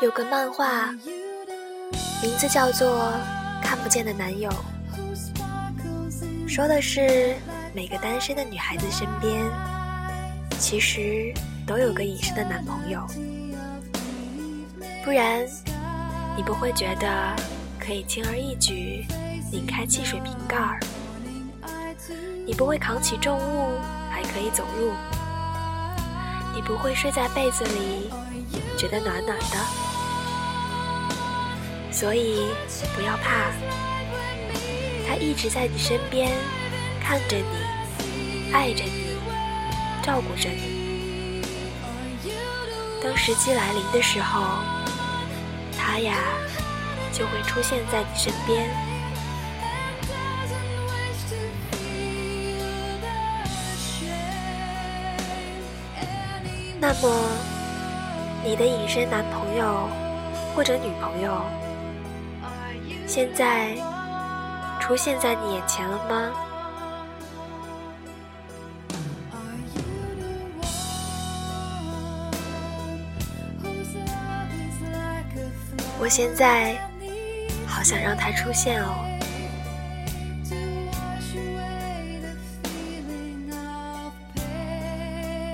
有个漫画，名字叫做《看不见的男友》，说的是每个单身的女孩子身边，其实都有个隐身的男朋友，不然你不会觉得可以轻而易举拧开汽水瓶盖儿，你不会扛起重物还可以走路，你不会睡在被子里觉得暖暖的。所以不要怕，他一直在你身边，看着你，爱着你，照顾着你。当时机来临的时候，他呀就会出现在你身边。那么，你的隐身男朋友或者女朋友？现在出现在你眼前了吗？我现在好想让他出现哦！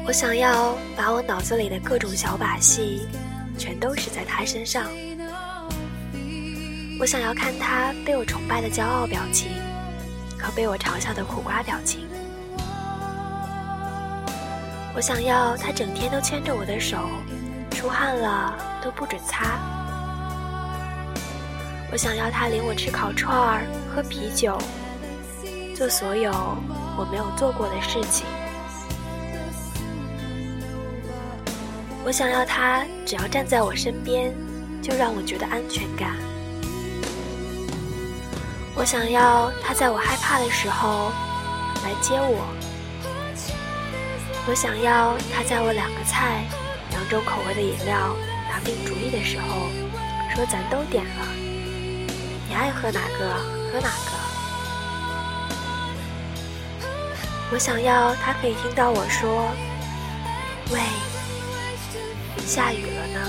我想要把我脑子里的各种小把戏，全都使在他身上。我想要看他被我崇拜的骄傲表情，和被我嘲笑的苦瓜表情。我想要他整天都牵着我的手，出汗了都不准擦。我想要他领我吃烤串儿、喝啤酒，做所有我没有做过的事情。我想要他只要站在我身边，就让我觉得安全感。我想要他在我害怕的时候来接我。我想要他在我两个菜、两种口味的饮料拿定主意的时候，说咱都点了，你爱喝哪个喝哪个。我想要他可以听到我说：“喂，下雨了呢。”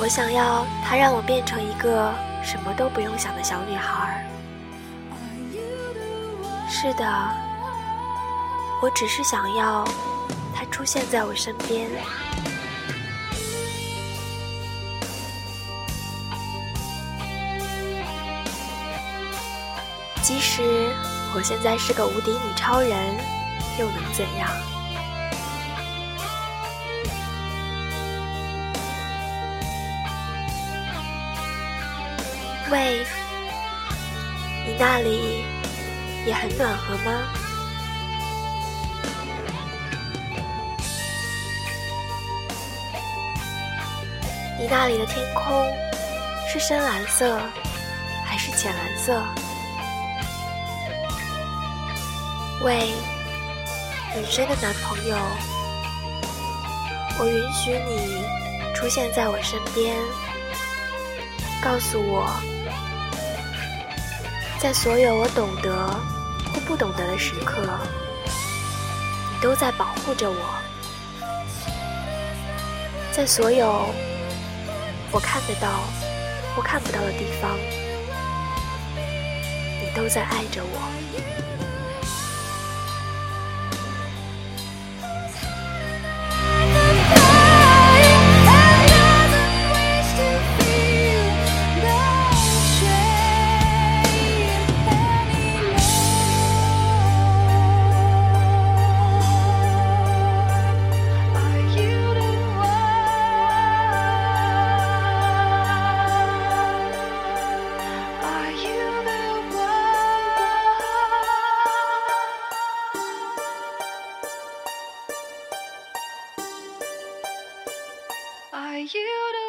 我想要他让我变成一个什么都不用想的小女孩。是的，我只是想要他出现在我身边。即使我现在是个无敌女超人，又能怎样？喂，你那里也很暖和吗？你那里的天空是深蓝色还是浅蓝色？喂，隐身的男朋友，我允许你出现在我身边，告诉我。在所有我懂得或不懂得的时刻，你都在保护着我；在所有我看得到或看不到的地方，你都在爱着我。you to